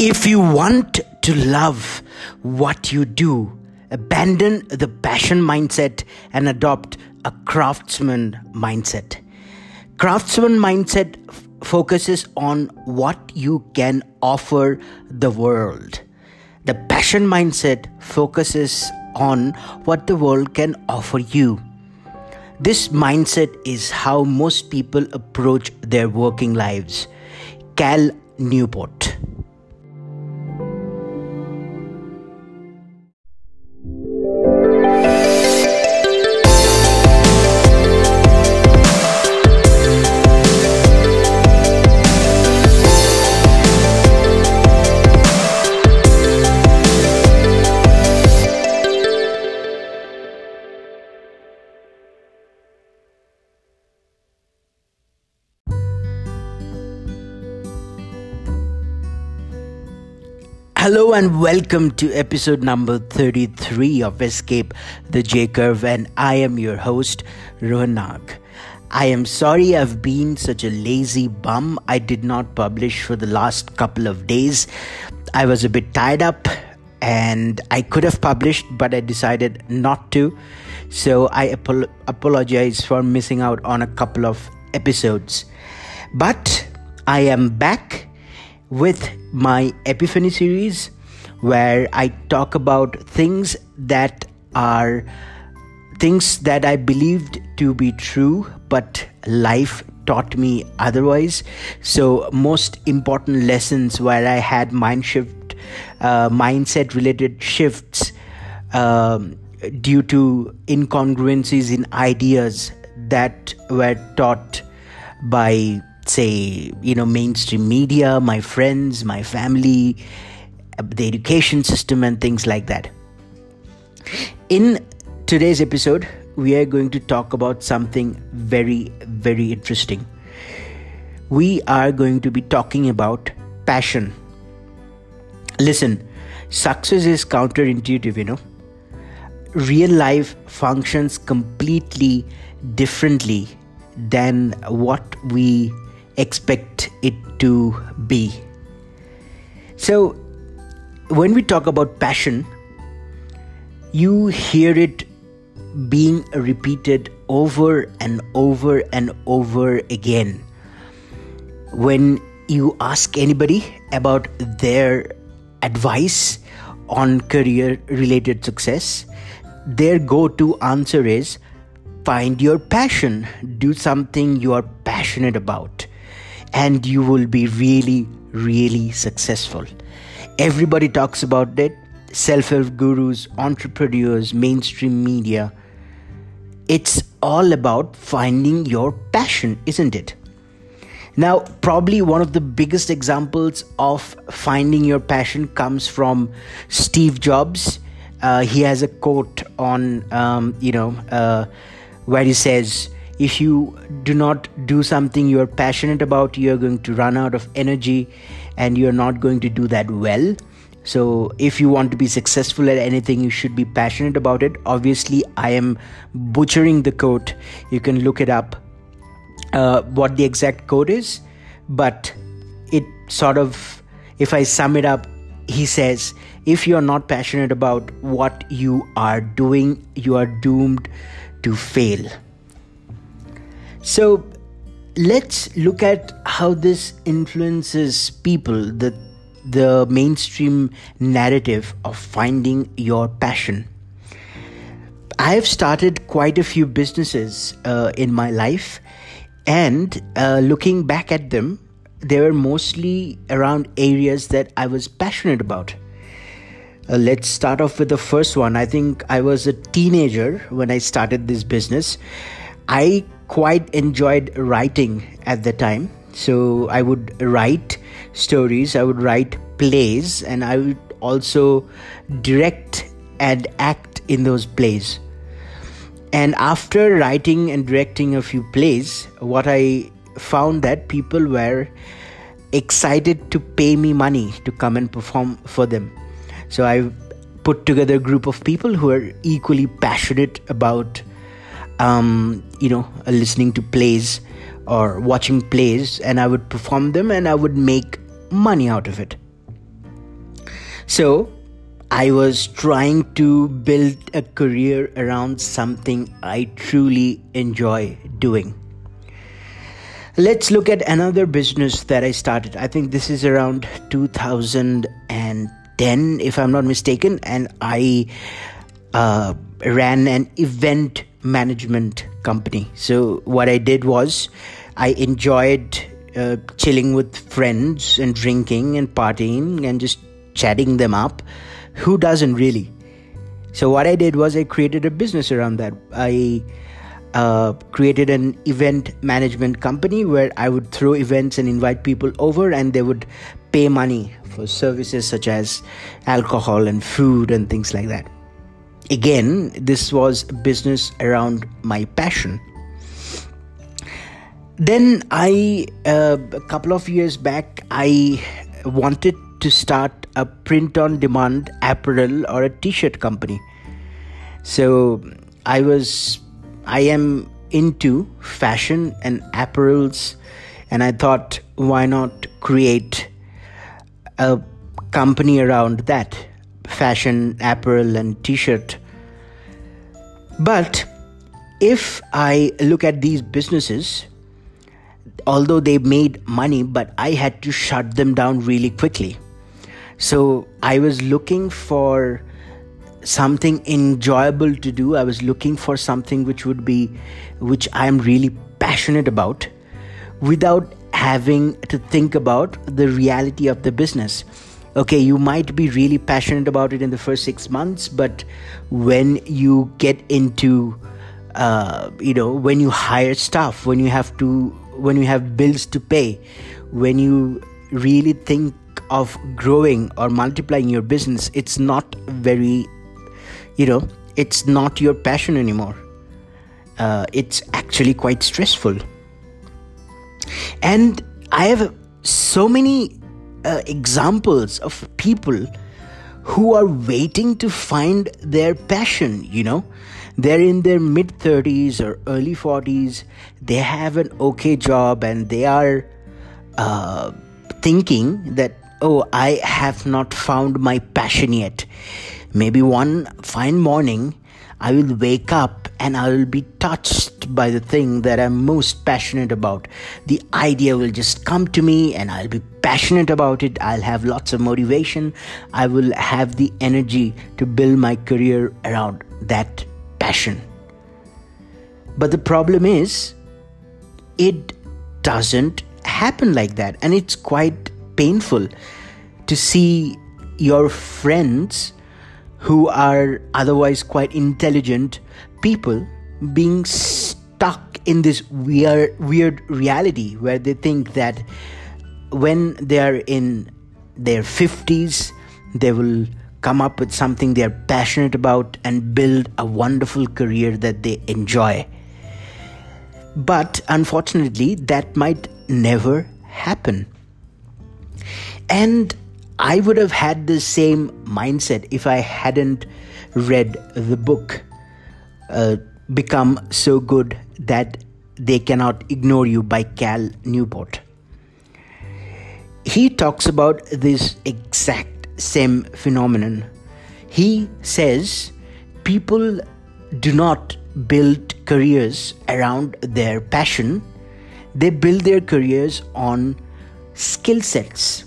If you want to love what you do, abandon the passion mindset and adopt a craftsman mindset. Craftsman mindset f- focuses on what you can offer the world. The passion mindset focuses on what the world can offer you. This mindset is how most people approach their working lives. Cal Newport. Hello and welcome to episode number 33 of Escape the J Curve, and I am your host, Rohan Nag. I am sorry I've been such a lazy bum. I did not publish for the last couple of days. I was a bit tied up and I could have published, but I decided not to. So I apol- apologize for missing out on a couple of episodes. But I am back with my Epiphany series where I talk about things that are things that I believed to be true, but life taught me otherwise. So, most important lessons where I had mind shift, uh, mindset related shifts um, due to incongruencies in ideas that were taught by say you know mainstream media my friends my family uh, the education system and things like that. In today's episode we are going to talk about something very very interesting. We are going to be talking about passion. Listen success is counterintuitive you know. Real life functions completely differently than what we expect it to be. So, when we talk about passion, you hear it being repeated over and over and over again. When you ask anybody about their advice on career related success, their go to answer is find your passion, do something you are passionate about and you will be really, really successful. Everybody talks about it self help gurus, entrepreneurs, mainstream media. It's all about finding your passion, isn't it? Now, probably one of the biggest examples of finding your passion comes from Steve Jobs. Uh, he has a quote on, um, you know, uh, where he says, if you do not do something you're passionate about, you're going to run out of energy and you're not going to do that well. So, if you want to be successful at anything, you should be passionate about it. Obviously, I am butchering the quote. You can look it up, uh, what the exact quote is, but it sort of, if I sum it up, he says, if you're not passionate about what you are doing, you are doomed to fail. So let's look at how this influences people, the the mainstream narrative of finding your passion. I have started quite a few businesses uh, in my life, and uh, looking back at them, they were mostly around areas that I was passionate about. Uh, let's start off with the first one. I think I was a teenager when I started this business. I quite enjoyed writing at the time. So I would write stories, I would write plays, and I would also direct and act in those plays. And after writing and directing a few plays, what I found that people were excited to pay me money to come and perform for them. So I put together a group of people who are equally passionate about um, you know, listening to plays or watching plays, and I would perform them and I would make money out of it. So I was trying to build a career around something I truly enjoy doing. Let's look at another business that I started. I think this is around 2010, if I'm not mistaken, and I uh, ran an event management company. So, what I did was I enjoyed uh, chilling with friends and drinking and partying and just chatting them up. Who doesn't really? So, what I did was I created a business around that. I uh, created an event management company where I would throw events and invite people over, and they would pay money for services such as alcohol and food and things like that. Again, this was business around my passion. Then I, uh, a couple of years back, I wanted to start a print on demand apparel or a t shirt company. So I was I am into fashion and apparels, and I thought, why not create a company around that fashion, apparel, and t shirt? But if I look at these businesses, although they made money, but I had to shut them down really quickly. So I was looking for something enjoyable to do. I was looking for something which would be, which I'm really passionate about without having to think about the reality of the business. Okay, you might be really passionate about it in the first six months, but when you get into, uh, you know, when you hire staff, when you have to, when you have bills to pay, when you really think of growing or multiplying your business, it's not very you know it's not your passion anymore. Uh, it's actually quite stressful. And i have so many uh, examples of people who are waiting to find their passion you know? They're in their mid 30s or early 40s they have an okay job and they are uh, thinking that oh i have not found my passion yet. Maybe one fine morning, I will wake up and I will be touched by the thing that I'm most passionate about. The idea will just come to me and I'll be passionate about it. I'll have lots of motivation. I will have the energy to build my career around that passion. But the problem is, it doesn't happen like that. And it's quite painful to see your friends who are otherwise quite intelligent people being stuck in this weird weird reality where they think that when they are in their 50s they will come up with something they are passionate about and build a wonderful career that they enjoy. But unfortunately that might never happen. And I would have had the same mindset if I hadn't read the book uh, Become So Good That They Cannot Ignore You by Cal Newport. He talks about this exact same phenomenon. He says people do not build careers around their passion, they build their careers on skill sets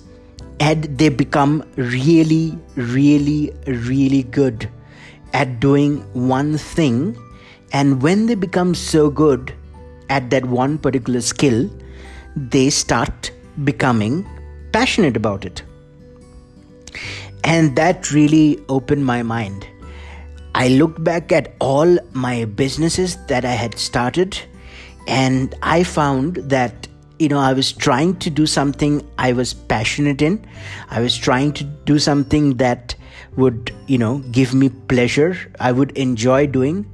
and they become really, really, really good at doing one thing. And when they become so good at that one particular skill, they start becoming passionate about it. And that really opened my mind. I looked back at all my businesses that I had started, and I found that you know i was trying to do something i was passionate in. I was trying to do something that would you know give me pleasure. I would enjoy doing.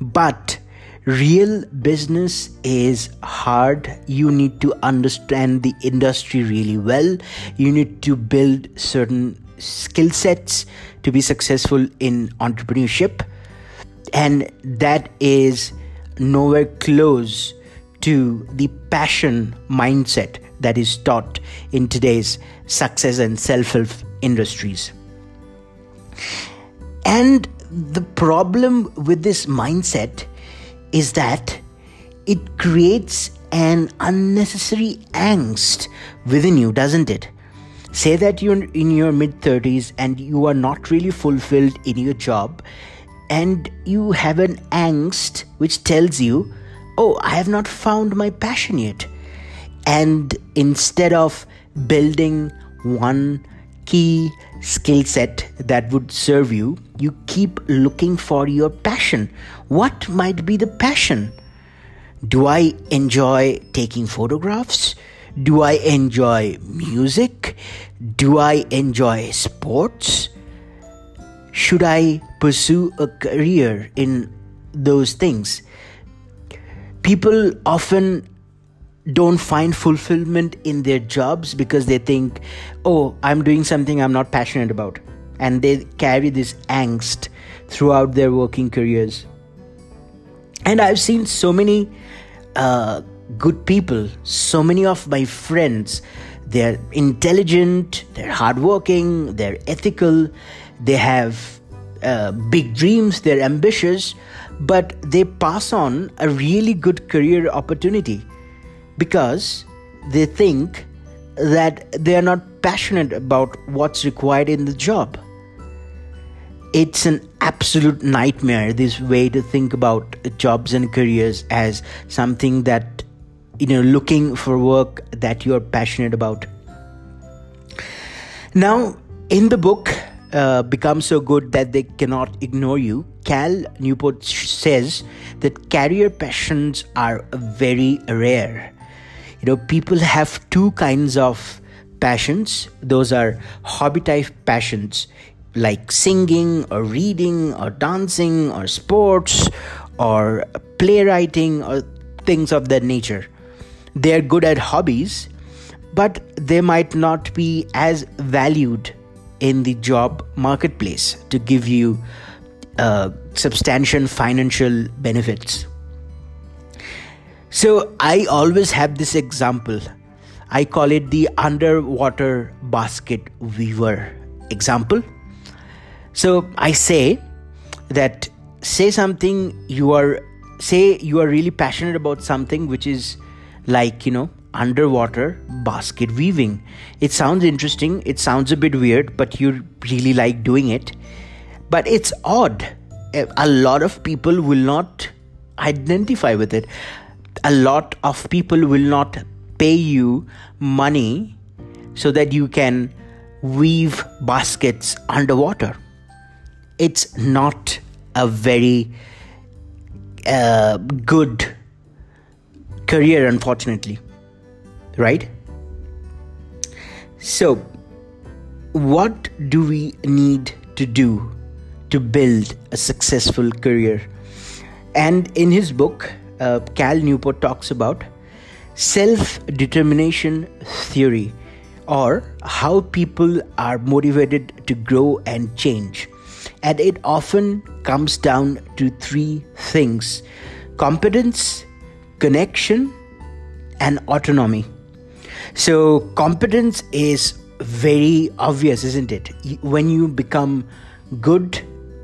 But real business is hard. You need to understand the industry really well. You need to build certain skill sets to be successful in entrepreneurship. And that is nowhere close to the passion mindset that is taught in today's success and self help industries. And the problem with this mindset is that it creates an unnecessary angst within you, doesn't it? Say that you're in your mid 30s and you are not really fulfilled in your job, and you have an angst which tells you, Oh, I have not found my passion yet. And instead of building one key skill set that would serve you, you keep looking for your passion. What might be the passion? Do I enjoy taking photographs? Do I enjoy music? Do I enjoy sports? Should I pursue a career in those things? People often don't find fulfillment in their jobs because they think, oh, I'm doing something I'm not passionate about. And they carry this angst throughout their working careers. And I've seen so many uh, good people, so many of my friends. They're intelligent, they're hardworking, they're ethical, they have uh, big dreams, they're ambitious, but they pass on a really good career opportunity because they think that they are not passionate about what's required in the job. It's an absolute nightmare, this way to think about jobs and careers as something that, you know, looking for work that you're passionate about. Now, in the book, uh, Become So Good That They Cannot Ignore You, Cal Newport says that career passions are very rare. You know people have two kinds of passions. Those are hobby type passions like singing or reading or dancing or sports or playwriting or things of that nature. They're good at hobbies but they might not be as valued in the job marketplace to give you uh, substantial financial benefits so I always have this example. I call it the underwater basket weaver example. So I say that say something you are say you are really passionate about something which is like you know underwater basket weaving. It sounds interesting, it sounds a bit weird, but you really like doing it. But it's odd. A lot of people will not identify with it a lot of people will not pay you money so that you can weave baskets underwater. It's not a very uh, good career, unfortunately. Right? So, what do we need to do to build a successful career? And in his book, uh, Cal Newport talks about self determination theory or how people are motivated to grow and change. And it often comes down to three things competence, connection, and autonomy. So, competence is very obvious, isn't it? When you become good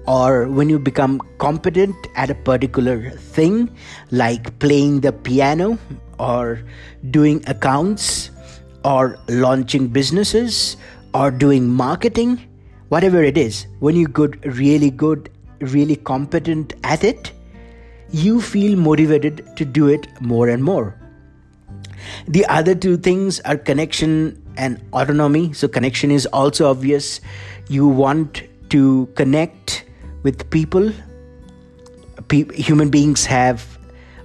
or when you become competent at a particular thing like playing the piano or doing accounts or launching businesses or doing marketing whatever it is when you're good really good really competent at it you feel motivated to do it more and more the other two things are connection and autonomy so connection is also obvious you want to connect with people. Pe- human beings have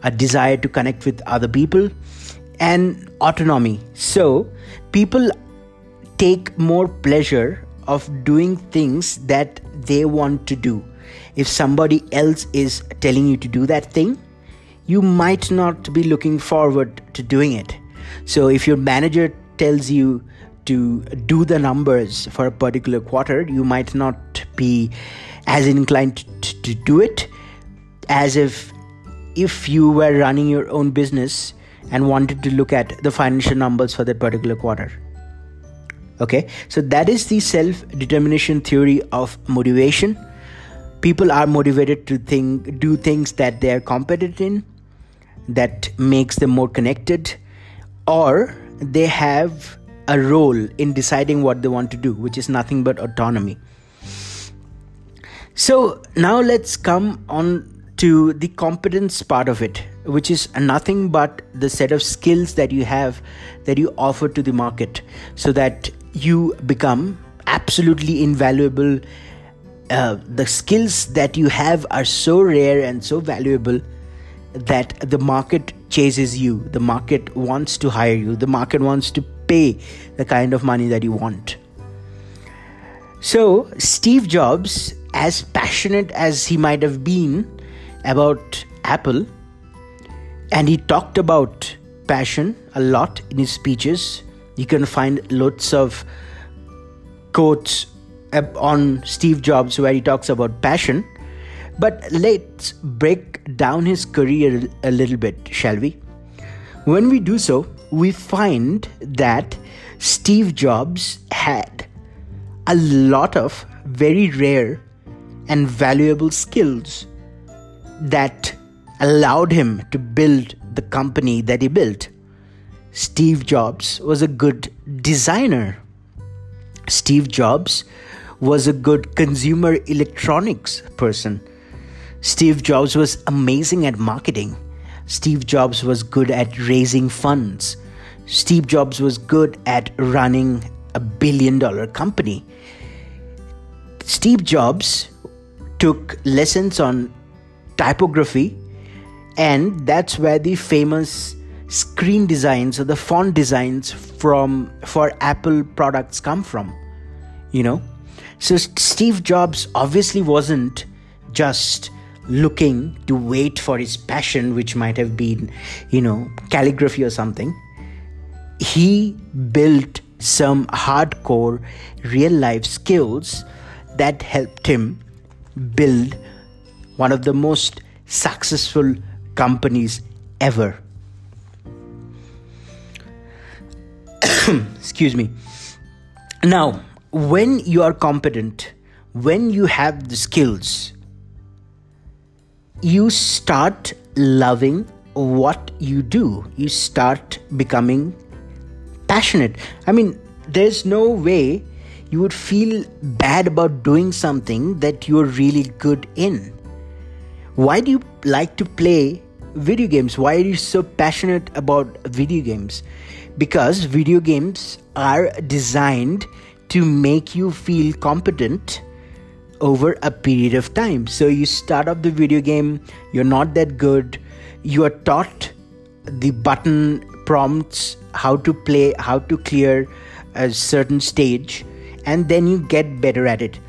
a desire to connect with other people and autonomy. So, people take more pleasure of doing things that they want to do. If somebody else is telling you to do that thing, you might not be looking forward to doing it. So, if your manager tells you to do the numbers for a particular quarter, you might not be as inclined to, to do it as if if you were running your own business and wanted to look at the financial numbers for that particular quarter Okay, so that is the self determination theory of motivation. People are motivated to think, do things that they are competent in, that makes them more connected, or they have a role in deciding what they want to do, which is nothing but autonomy. So now let's come on to the competence part of it, which is nothing but the set of skills that you have that you offer to the market so that you become absolutely invaluable. Uh, the skills that you have are so rare and so valuable that the market chases you. The market wants to hire you. The market wants to pay the kind of money that you want. So, Steve Jobs, as passionate as he might have been about Apple, and he talked about passion a lot in his speeches, you can find lots of quotes uh, on Steve Jobs where he talks about passion. But let's break down his career a little bit, shall we? When we do so, we find that Steve Jobs had a lot of very rare and valuable skills that allowed him to build the company that he built. Steve Jobs was a good designer. Steve Jobs was a good consumer electronics person. Steve Jobs was amazing at marketing. Steve Jobs was good at raising funds. Steve Jobs was good at running a billion dollar company. Steve Jobs took lessons on typography, and that's where the famous screen designs or the font designs from for Apple products come from. You know, so Steve Jobs obviously wasn't just looking to wait for his passion, which might have been, you know, calligraphy or something. He built some hardcore real life skills that helped him build one of the most successful companies ever. Excuse me. Now, when you are competent, when you have the skills, you start loving what you do. You start becoming passionate. I mean, there's no way you would feel bad about doing something that you're really good in. Why do you like to play video games? Why are you so passionate about video games? Because video games are designed to make you feel competent over a period of time. So you start up the video game, you're not that good, you are taught the button prompts, how to play, how to clear a certain stage, and then you get better at it.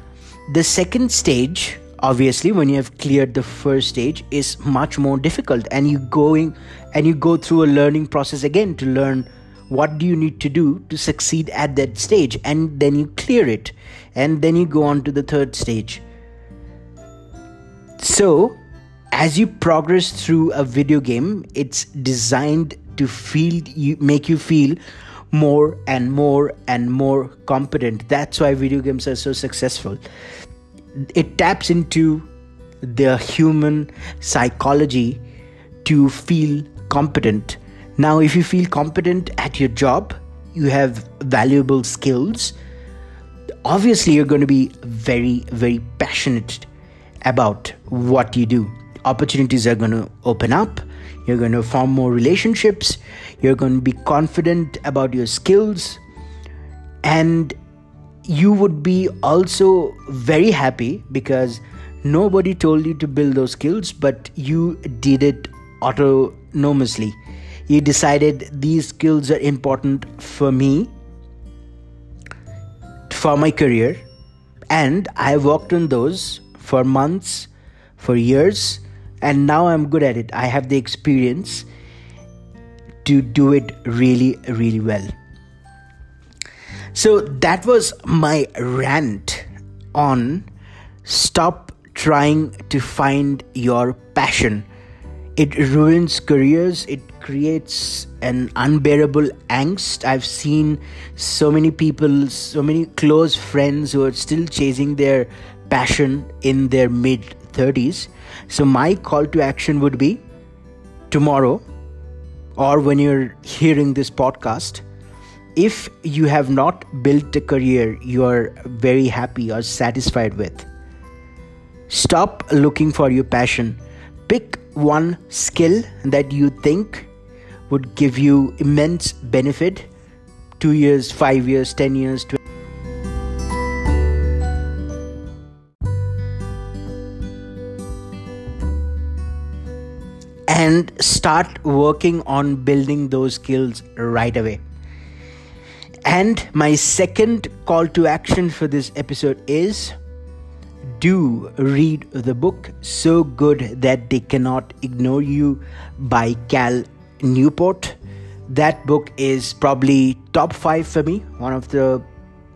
The second stage, obviously, when you have cleared the first stage, is much more difficult, and you going and you go through a learning process again to learn what do you need to do to succeed at that stage and then you clear it and then you go on to the third stage. So as you progress through a video game it's designed to feel you make you feel more and more and more competent. That's why video games are so successful. It taps into the human psychology to feel competent. Now, if you feel competent at your job, you have valuable skills, obviously you're going to be very, very passionate about what you do. Opportunities are going to open up, you're going to form more relationships, you're going to be confident about your skills, and you would be also very happy because nobody told you to build those skills, but you did it autonomously. You decided these skills are important for me for my career. And i worked on those for months for years and now i'm good at it. I have the experience to do it really really well. So that was my rant on stop trying to find your passion. It ruins careers it creates an unbearable angst. I've seen so many people so many close friends who are still chasing their passion in their mid 30s so my call to action would be tomorrow or when you're hearing this podcast if you have not built a career you are very happy or satisfied with stop looking for your passion. Pick one skill that you think would give you immense benefit. 2 years 5 years 10 years 20 and start working on building those skills right away. And my second call to action for this episode is do read the book So Good That They Cannot Ignore You by Cal Newport. That book is probably top five for me, one of the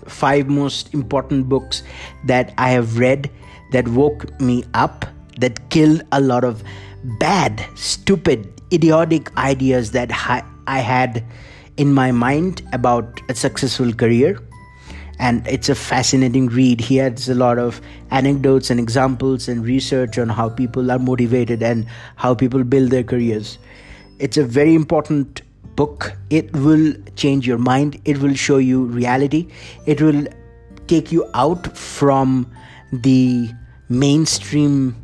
five most important books that I have read that woke me up, that killed a lot of bad, stupid, idiotic ideas that I had in my mind about a successful career and it's a fascinating read. He has a lot of anecdotes and examples and research on how people are motivated and how people build their careers. It's a very important book. It will change your mind, it will show you reality, it will take you out from the mainstream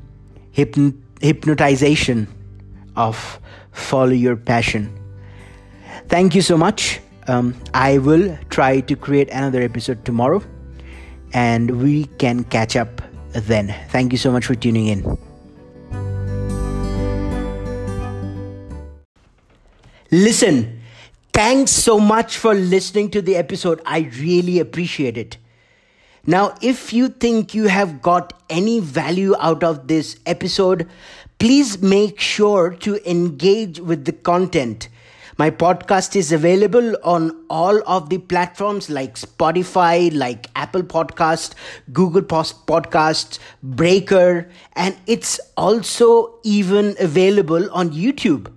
hypn- hypnotization of follow your passion. Thank you so much. Um, I will try to create another episode tomorrow and we can catch up then. Thank you so much for tuning in. Listen, thanks so much for listening to the episode. I really appreciate it. Now, if you think you have got any value out of this episode, please make sure to engage with the content my podcast is available on all of the platforms like Spotify, like Apple Podcast, Google Podcast, Breaker, and it's also even available on YouTube.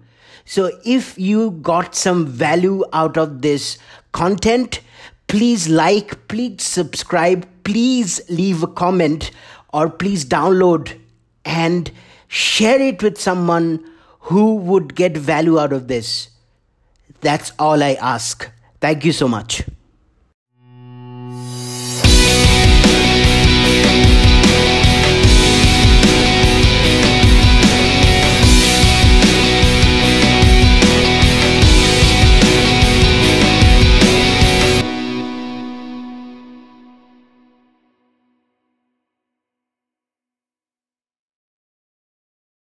So if you got some value out of this content, please like, please subscribe, please leave a comment, or please download and share it with someone who would get value out of this. That's all I ask. Thank you so much.